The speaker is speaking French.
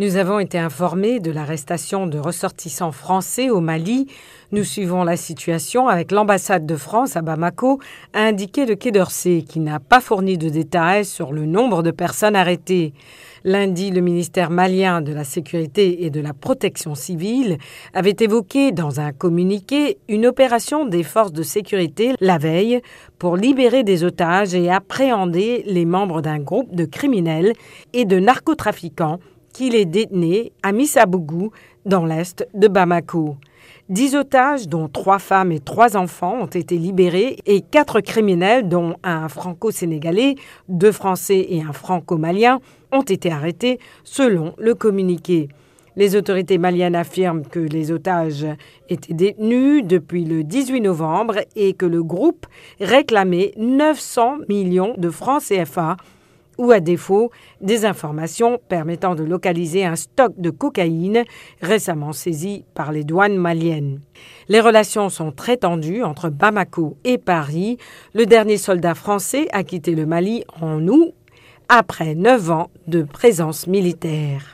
Nous avons été informés de l'arrestation de ressortissants français au Mali. Nous suivons la situation avec l'ambassade de France à Bamako, a indiqué le Quai d'Orsay, qui n'a pas fourni de détails sur le nombre de personnes arrêtées. Lundi, le ministère malien de la Sécurité et de la Protection civile avait évoqué dans un communiqué une opération des forces de sécurité la veille pour libérer des otages et appréhender les membres d'un groupe de criminels et de narcotrafiquants qu'il est détenu à Missabougou, dans l'est de Bamako. Dix otages, dont trois femmes et trois enfants, ont été libérés et quatre criminels, dont un franco-sénégalais, deux français et un franco-malien, ont été arrêtés, selon le communiqué. Les autorités maliennes affirment que les otages étaient détenus depuis le 18 novembre et que le groupe réclamait 900 millions de francs CFA ou à défaut des informations permettant de localiser un stock de cocaïne récemment saisi par les douanes maliennes. Les relations sont très tendues entre Bamako et Paris. Le dernier soldat français a quitté le Mali en août après neuf ans de présence militaire.